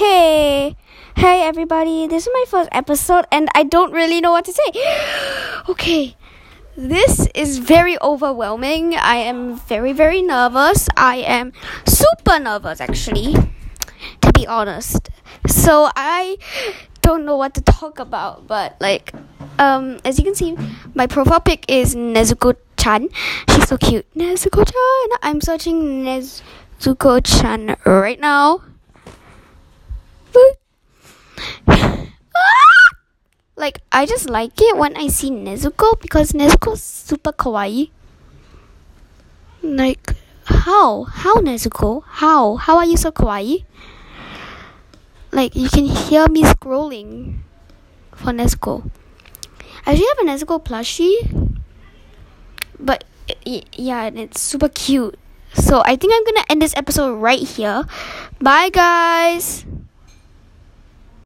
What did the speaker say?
Okay. Hey everybody, this is my first episode and I don't really know what to say. okay. This is very overwhelming. I am very very nervous. I am super nervous actually, to be honest. So I don't know what to talk about, but like um as you can see, my profile pic is Nezuko Chan. She's so cute. Nezuko Chan. I'm searching Nezuko Chan right now. Like I just like it when I see Nezuko because Nezuko's super kawaii. Like how? How Nezuko? How? How are you so kawaii? Like you can hear me scrolling for Nezuko. I actually have a Nezuko plushie, but yeah, and it's super cute. So I think I'm gonna end this episode right here. Bye, guys.